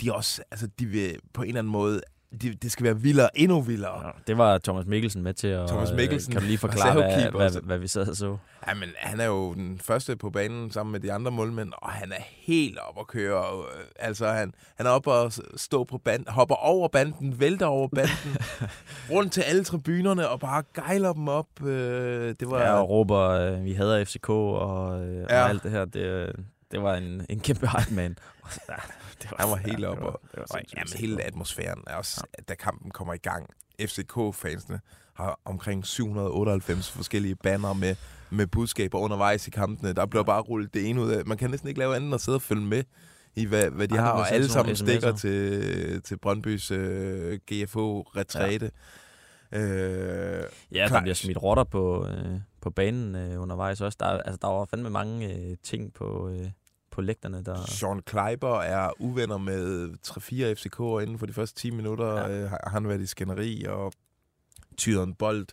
de også, altså de vil på en eller anden måde, de, det skal være vildere, endnu vildere. Ja, det var Thomas Mikkelsen med til at... Thomas Mikkelsen, Øh, kan du lige forklare, hvad, hvad, hvad, vi sad og så? Ja, men han er jo den første på banen sammen med de andre målmænd, og han er helt op at køre. Og, øh, altså, han, han er oppe og stå på banden, hopper over banden, vælter over banden, rundt til alle tribunerne og bare gejler dem op. Øh, det var... Ja, og råber, vi hader FCK og, Ja. og alt det her. Det, det var en, en kæmpe hype man. Ja, det Han var helt ja, oppe. var- Og, det var og jamen, hele atmosfæren er også, da kampen kommer i gang. FCK-fansene har omkring 798 forskellige banner med, med budskaber undervejs i kampene. Der bliver bare rullet det ene ud af. Man kan næsten ikke lave andet end at sidde og følge med i, hvad, hvad de Ej, har. Og alle sammen stikker til, til Brøndbys øh, GFO-retræte. Ja. Øh, Ja, der bliver smidt rotter på, øh, på banen øh, undervejs også. Der, altså, der var fandme mange øh, ting på, øh, på lægterne, der... Sean Kleiber er uvenner med 3-4 FCK'er inden for de første 10 minutter. Ja. Øh, har han været i skænderi og tyret en bold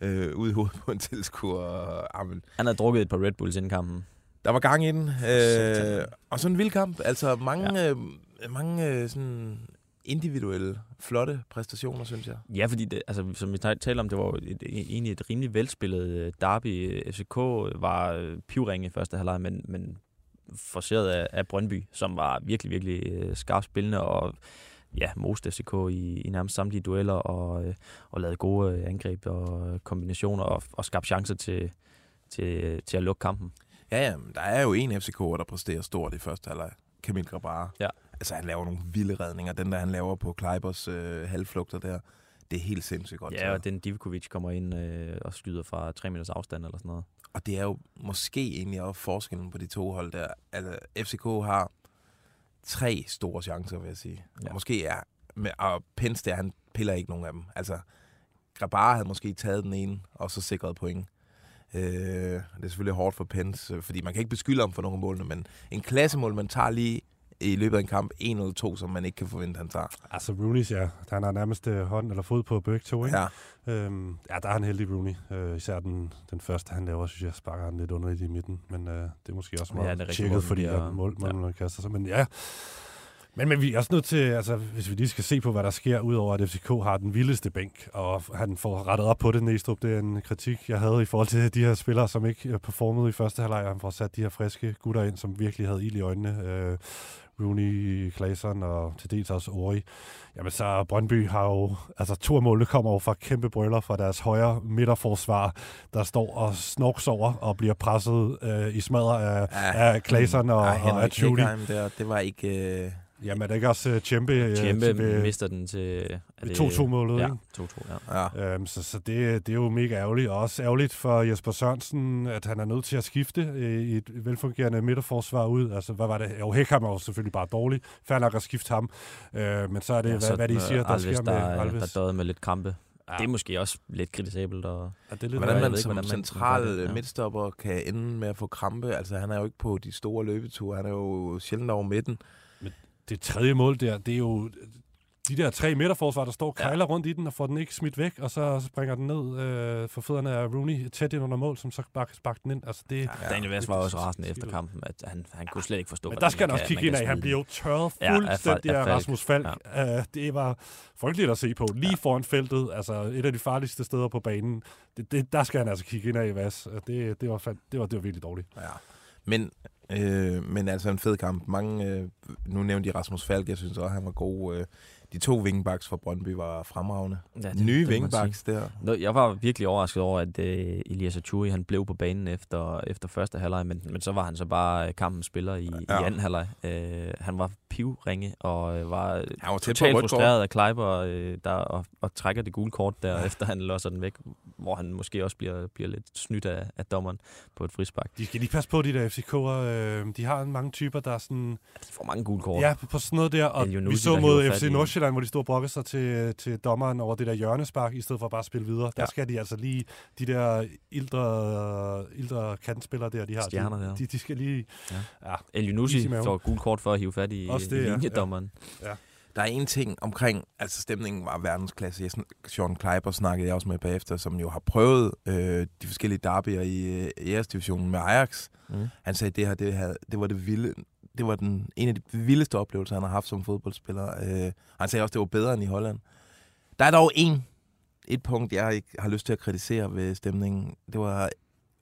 øh, ud i hovedet på en tilskuer. Og, amen, Han havde drukket et par Red Bulls inden kampen. der var gang i den. Øh, og sådan en vild kamp. Altså mange, ja. øh, mange øh, sådan individuelle, flotte præstationer, synes jeg. Ja, fordi det, altså, som vi tal- talte om, det var et, egentlig et rimelig velspillet øh, derby. FCK var øh, pivringe i første halvleg, men, men forceret af, af Brøndby, som var virkelig, virkelig øh, skarpt spillende og ja, most FCK i, i nærmest samtlige dueller og, og lavede gode angreb og kombinationer og, og skabte chancer til, til, til at lukke kampen. Ja, ja, der er jo en FCK'er, der præsterer stort i første halvleg. Kamil Grabara. Ja. Altså, han laver nogle vilde redninger. Den der, han laver på Kleibers øh, halvflugter der, det er helt sindssygt godt. Ja, og den Divkovic kommer ind øh, og skyder fra 3 meters afstand eller sådan noget. Og det er jo måske egentlig også forskellen på de to hold der. Altså, FCK har tre store chancer, vil jeg sige. Ja. Måske er... Men, og Pence der, han piller ikke nogen af dem. Altså, Grabara havde måske taget den ene, og så sikret point. Øh, det er selvfølgelig hårdt for øh, fordi man kan ikke beskylde ham for nogle af målene, men en klassemål, man tager lige i løbet af en kamp, en eller to, som man ikke kan forvente, han tager. Altså Rooney's, ja. Han har nærmest øh, hånd eller fod på begge to, ikke? Ja. Øhm, ja, der er han heldig, Rooney. Øh, især den, den første, han laver, synes jeg, sparker han lidt underligt i midten. Men øh, det er måske også Ja, meget rigtig tjekket, fordi bliver- at mål, ja. mål, kaster sig. Men ja, men, men vi er også nødt til, altså, hvis vi lige skal se på, hvad der sker, udover at FCK har den vildeste bænk, og han får rettet op på det, Næstrup. Det er en kritik, jeg havde i forhold til de her spillere, som ikke øh, performede i første halvleg, og han får sat de her friske gutter ind, som virkelig havde ild i øjnene. Øh, Rooney, Claesson og til dels også Ori. Jamen så Brøndby har jo, altså to af målene kommer jo fra kæmpe brøller fra deres højre midterforsvar, der står og snorks over og bliver presset øh, i smadret af, Ja. af Claesson og, Ej, og af der, det var ikke... Øh, Jamen, er det ikke også uh, Tjempe? øh, Kæmpe til- ved- mister den til... er ved det- 2-2-målet, Ja, ikke? 2-2, ja. Ja. Øhm, så så det, det er jo mega ærgerligt, og også ærgerligt for Jesper Sørensen, at han er nødt til at skifte øh, i et velfungerende midterforsvar ud. Altså, hvad var det? Jo, Hækham er jo selvfølgelig bare dårlig. Færdig nok at skifte ham. Øh, men så er det, ja, hvad, hvad de siger, der Alves, sker med der, Alves. der døde med lidt krampe. Ja. Ja. Det er måske også lidt kritisabelt. Og, Ja, det er lidt Hvordan jeg man ved ikke, som hvordan man- central det- ja. midtstopper kan ende med at få krampe. Altså, han er jo ikke på de store løbeture. Han er jo sjældent over midten. Det tredje mål der, det er jo de der tre midterforsvar, der står og Ja. kejler rundt i den og får den ikke smidt væk, og så springer den ned øh, for fødderne af Rooney tæt ind under mål, som så bare kan sparke den ind. Altså det, ja, Daniel Vest var også rasende efter kampen, at han, han kunne slet ikke forstå, Men der skal han man også kigge ind af. Han bliver jo tørret Ja, fuldstændig af af. Rasmus Falk. Ja. Uh, det var frygteligt at se på. Lige foran feltet, altså et af de farligste steder på banen. Det, det, der skal han altså kigge ind af i Vas. Og Det, det, var, det, var, det var virkelig dårligt. Ja. Men, øh, men altså en fed kamp. Mange, øh, nu nævnte de Rasmus Falk, jeg synes også, han var god. Øh, de to wingbacks fra Brøndby var fremragende. Ja, Ja, det- Nye det wingbacks der. Nå, jeg var virkelig overrasket over, at uh, Elias Achuri, han blev på banen efter, efter første halvleg, men, men så var han så bare øh, kampens spiller i, ja. Ja. i anden halvleg. Uh, han var pivringe og uh, var Han var totalt frustreret af Kleiber, uh, der, og, og trækker det gule kort der, Ja. ja. efter han losser den væk, hvor han måske også bliver, bliver lidt snydt af, af dommeren på et frispark. De skal lige passe på, de der FCK'er. Øh, de har mange typer, der er sådan... De får mange gule kort. Ja, på, på sådan noget der. Og El vi så mod FC i- Nordsjælland, hvor de stod og brokkede sig til, til dommeren over det der hjørnespark, i stedet for bare at spille videre. Der Ja. skal de altså lige, de der ildre, ildre kantspillere der, de har. Stjerner de, der. De, de skal lige... Ja. ja. El Yunusi får gule kort for at hive fat i, Også i det, ja. linjedommeren. Der er en ting omkring, altså stemningen var verdensklasse. Jeg, Sean Kleiber snakkede jeg også med bagefter, som jo har prøvet øh, de forskellige derbyer i øh, æresdivisionen med Ajax. Mm. Han sagde, at det her det, havde, det var det vilde, det var den, en af de vildeste oplevelser, han har haft som fodboldspiller. Øh, han sagde også, det var bedre end i Holland. Der er dog en, et punkt, jeg ikke har lyst til at kritisere ved stemningen. Det var,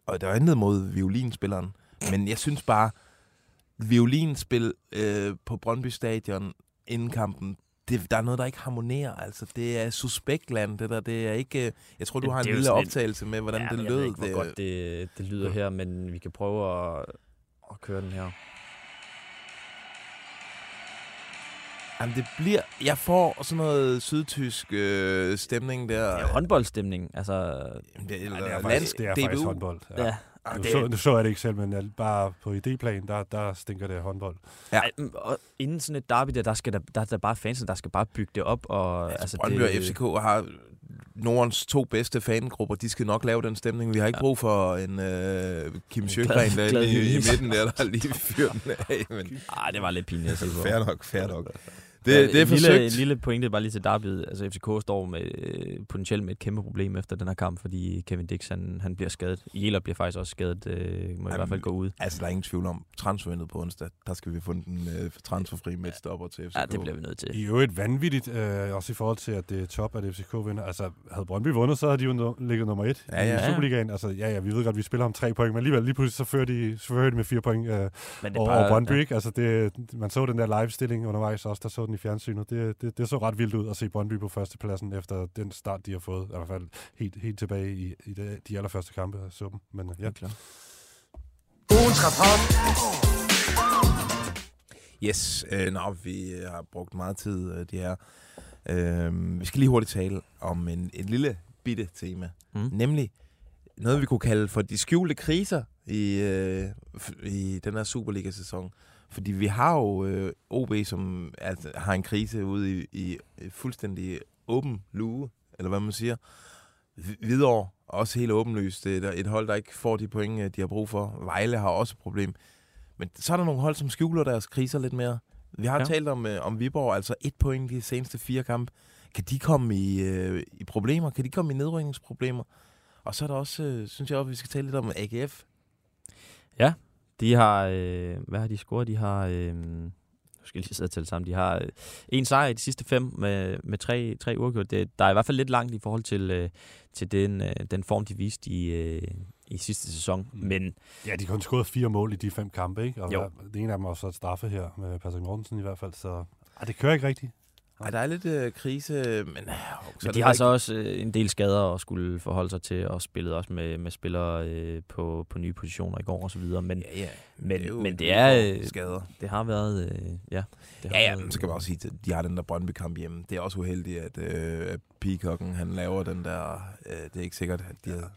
og det var andet mod violinspilleren. Men jeg synes bare, violinspil øh, på Brøndby Stadion inden kampen, det, der er noget, der ikke harmonerer. Altså, det er suspektland, det der. Det er ikke... øh, Jeg tror, du har en lille en- optagelse med, hvordan ja, det lød. Jeg ved ikke, hvor det, godt det, det lyder her, men vi kan prøve at, at køre den her. Jamen, det bliver... Jeg får sådan noget sydtysk øh, stemning der. Det er håndboldstemning. Altså, Jamen, det, Ja, eller det er faktisk, det er faktisk håndbold. ja. ja. Nu, det- så, nu så jeg det ikke selv, men jeg- bare på idéplan, der, der stinker det håndbold. Ja. Og inden sådan et derby der, der skal der, der, er der bare fansen, der skal bare bygge det op. Og, Altså, altså, Brøndby og FCK har Nordens to bedste fangrupper. De skal nok lave den stemning. Vi har ikke Ja. brug for en øh, Kim En Sjøgren der glad i, i midten der, der lige fyrer den af. Men Ej, det var lidt pinligt at se på. fair nok, fair nok. Ja, Det, det er en lille, forsøgt. en lille pointe bare lige til derbyet. Altså FCK står med, øh, potentielt med et kæmpe problem efter den her kamp, fordi Kevin Dix han, han bliver skadet. Jæler bliver faktisk også skadet, øh, må i Jamen, hvert fald gå ud. Altså, der er ingen tvivl om, transfervindet på onsdag, der skal vi finde den øh, transferfri midtstopper til FCK. Ja, det bliver vi nødt til. I øvrigt vanvittigt, øh, også i forhold til, at det er top, at FCK vinder. Altså, havde Brøndby vundet, så havde de jo no- ligget nummer et Ja, ja. i Superligaen. Altså, ja, ja, vi ved godt, at vi spiller om tre point, men alligevel lige pludselig, så fører de, så fører de med fire point øh, Men det over, bare- over Brøndby, ja. ikke? Altså, det, man så den der live-stilling undervejs også, der så den i fjernsynet. Det, det, det så ret vildt ud at se Brøndby på førstepladsen efter den start, de har fået. I hvert fald helt, helt tilbage i, i de, de allerførste kampe, jeg så dem. Men øh, ja. Klart. Ugens. Yes, øh, nå, vi har brugt meget tid, øh, de her. Øh, vi skal lige hurtigt tale om en, en lille bitte tema. Mm. Nemlig noget, vi kunne kalde for de skjulte kriser i, øh, i den her Superliga-sæson. Fordi vi har jo øh, OB, som altså, har en krise ude i, i fuldstændig åben luge, eller hvad man siger. Vi- Hvidovre, også helt åbenlyst. Det er et- hold, der ikke får de point, øh, de har brug for. Vejle har også et problem. Men så er der nogle hold, som skjuler deres kriser lidt mere. Vi har Ja. ja. talt om, øh, om Viborg, altså et point de seneste fire kampe. Kan de komme i, øh, i problemer? Kan de komme i nedrykningsproblemer? Og så er der også, øh, synes jeg også, vi skal tale lidt om AGF. De har, øh, hvad har de scoret? De har, øh, nu skal jeg lige sidde tælle sammen, de har øh, en sejr i de sidste fem med, med tre, tre uafgjort. Det, der er i hvert fald lidt langt i forhold til, øh, til den, øh, den form, de viste i, øh, i sidste sæson. Mm. Men Ja, de har kun scoret fire mål i de fem kampe, ikke? Og Jo. det ene af dem er også et straffe her med Patrick Mortensen i hvert fald, så ah, det kører ikke rigtigt. Ej, der er lidt øh, krise, men... Øh, men de har så også øh, en del skader at skulle forholde sig til, og spillet også med, med spillere øh, på, på nye positioner i går og så videre. Men, ja, ja. men, det er men det er... Øh, skader. Det har været... Øh, ja, det har ja, ja, været, men så kan man også sige, at de har den der Brøndby-kamp hjemme. Det er også uheldigt, at øh, Peacocken, han laver den der... Øh, det er ikke sikkert, at de havde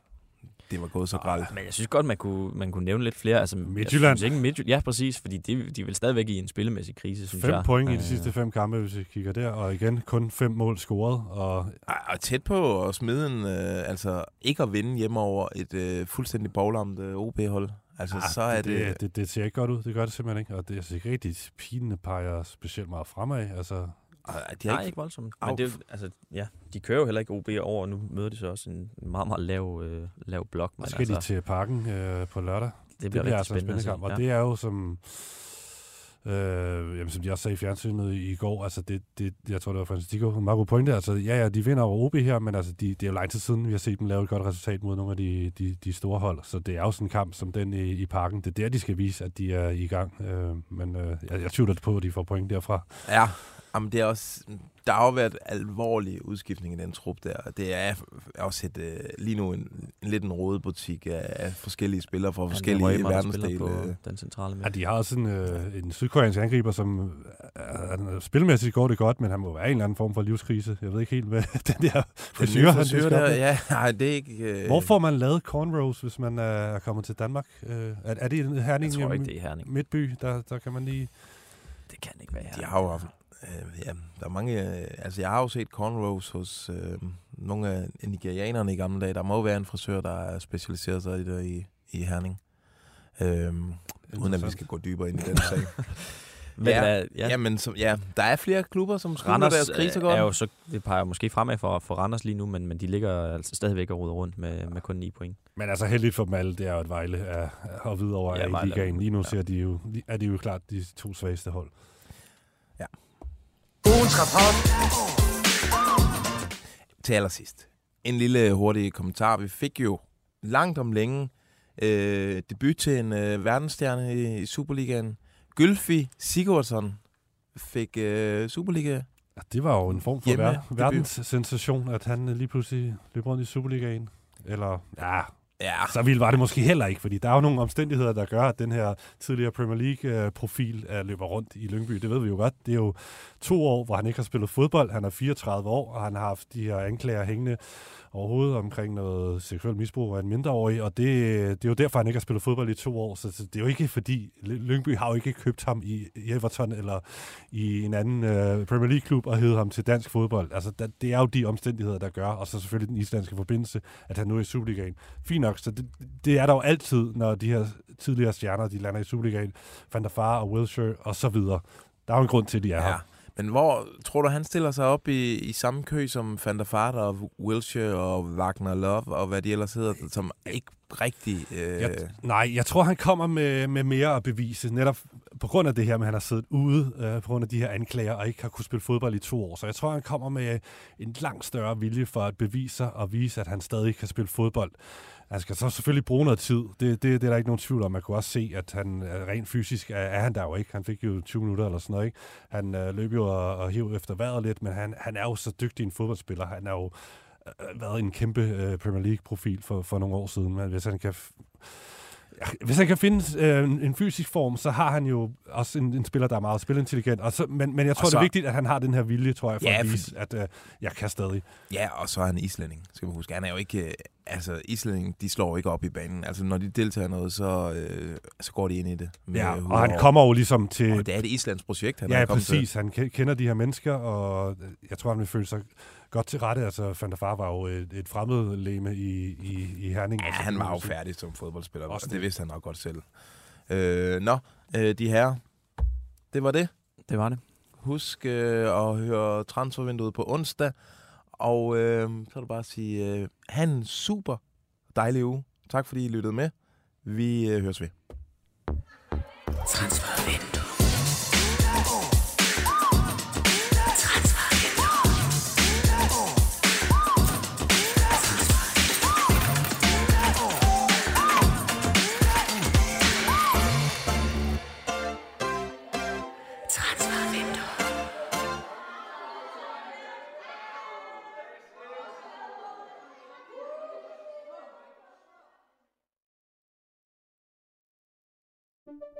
det var gået så gralt. Men jeg synes godt, man kunne, man kunne nævne lidt flere. Altså, Midtjylland. Synes ikke Midtjylland. Ja, præcis, fordi de, de er vel stadigvæk i en spillemæssig krise, synes fem jeg. point i de sidste fem kampe, hvis vi kigger der, og igen kun fem mål scoret. Og, og tæt på at smide en, øh, altså ikke at vinde hjemme over et øh, fuldstændig boglamt øh, OB-hold. Altså, ah, så er det, det, det, det, ser ikke godt ud, det gør det simpelthen ikke, og det er altså ikke rigtigt, pinene peger specielt meget fremad, altså de har Nej, ikke, ikke voldsomt. Men det, altså, ja, de kører jo heller ikke OB over, og nu møder de så også en meget, meget lav, øh, lav blok. Men skal altså, de til parken øh, på lørdag? Det bliver, det bliver altså spændende, spændende kamp, og ja. det er jo som... Øh, jamen, som de også sagde i fjernsynet i, i går, altså det, det, jeg tror, det var Francisco, en meget god pointe. Altså, ja, ja, de vinder over OB her, men altså, de, det er jo lang tid siden, vi har set dem lave et godt resultat mod nogle af de, de, de store hold. Så det er jo sådan en kamp som den i, i parken. Det er der, de skal vise, at de er i gang. Øh, men øh, jeg, jeg tvivler på, at de får point derfra. Ja, Jamen, det er også, der har jo været alvorlig udskiftning i den trup der. Det er også et, uh, lige nu en, en lidt en rodebutik af, af forskellige spillere fra ja, forskellige verdensdele. På den centrale ja, de har også en, uh, en sydkoreansk angriber, som uh, spilmæssigt går det godt, men han må være en eller anden form for livskrise. Jeg ved ikke helt, hvad den der frisyr, han frisyr der, ja, nej, det er ikke... Uh... Hvor får man lavet cornrows, hvis man er kommet til Danmark? Uh, er, er det Herning? Jeg tror ikke, det er Herning. Midtby, der, der kan man lige... Det kan ikke være Herning. De har jo Øh, ja, der er mange... Øh, altså, jeg har jo set cornrows hos øh, nogle af nigerianerne i gamle dage. Der må jo være en frisør, der er specialiseret sig i det i, i Herning. Øh, uden at vi skal gå dybere ind i den sag. men, ja, ja. ja, men som, ja, der er flere klubber, som skruer deres kriser godt. Er jo så, det peger måske fremad for, for Randers lige nu, men, men de ligger altså stadigvæk og ruder rundt med, med kun 9 point. Men altså heldigt for dem alle, det er jo et Vejle at, at vide over ja, i ligaen. Lige nu ja. ser de jo, er de jo klart de to svageste hold. Ugens rapport. Til allersidst. En lille hurtig kommentar. Vi fik jo langt om længe øh, debut til en øh, verdensstjerne i, i Superligaen. Gylfi Sigurdsson fik øh, Superliga Ja, det var jo en form for ver- verdenssensation, at han lige pludselig løb rundt i Superligaen. Eller, ja, Ja. Så vildt var det måske heller ikke, fordi der er jo nogle omstændigheder, der gør, at den her tidligere Premier League-profil er løber rundt i Lyngby. Det ved vi jo godt. Det er jo to år, hvor han ikke har spillet fodbold. Han er 34 år, og han har haft de her anklager hængende overhovedet omkring noget seksuelt misbrug af en mindreårig, og det, det er jo derfor, han ikke har spillet fodbold i to år, så, det er jo ikke fordi, Lyngby har jo ikke købt ham i, Everton eller i en anden uh, Premier League-klub og hævet ham til dansk fodbold. Altså, da, det er jo de omstændigheder, der gør, og så selvfølgelig den islandske forbindelse, at han nu er i Superligaen. Fint nok, så det, det er der jo altid, når de her tidligere stjerner, de lander i Superligaen, Van der Far og Wilshire og så videre. Der er jo en grund til, at de er ja. her. Men hvor tror du, han stiller sig op i, i samme kø som Van der Vaart og Wilshire og Wagner Love og hvad de ellers hedder, som ikke rigtig... Øh... Jeg, nej, jeg tror, han kommer med, med mere at bevise, netop på grund af det her med, at han har siddet ude øh, på grund af de her anklager og ikke har kunnet spille fodbold i to år. Så jeg tror, han kommer med en langt større vilje for at bevise sig og vise, at han stadig kan spille fodbold. Han skal så selvfølgelig bruge noget tid. Det, det, det er der ikke nogen tvivl om. Man kunne også se, at han rent fysisk er, er han der jo ikke. Han fik jo 20 minutter eller sådan noget. Ikke? Han øh, løb jo og, og hiv efter vejret lidt, men han, han er jo så dygtig en fodboldspiller. Han er jo øh, været en kæmpe øh, Premier League-profil for, for nogle år siden. Men hvis han kan hvis han kan finde øh, en, fysisk form, så har han jo også en, en spiller, der er meget spilintelligent. Og så, men, men jeg tror, så, det er vigtigt, at han har den her vilje, tror jeg, for ja, at vise, at øh, jeg kan stadig. Ja, og så er han islænding, skal man huske. Han er jo ikke... Øh, altså, islænding, de slår ikke op i banen. Altså, når de deltager noget, så, øh, så går de ind i det. Ja, og han kommer jo ligesom til... Og det er et islands projekt, han ja, er præcis. Til. Han kender de her mennesker, og jeg tror, han vil føle sig godt til rette. Altså, Van der Far var jo et, et fremmed leme i, i, i Herning. Ja, altså, han var jo færdig som fodboldspiller, Også og det vidste han nok godt selv. Øh, nå, øh, de her, det var det. Det var det. Husk øh, at høre transfervinduet på onsdag, og øh, så er det bare at sige, øh, have en super dejlig uge. Tak fordi I lyttede med. Vi øh, høres ved. Transfervindue.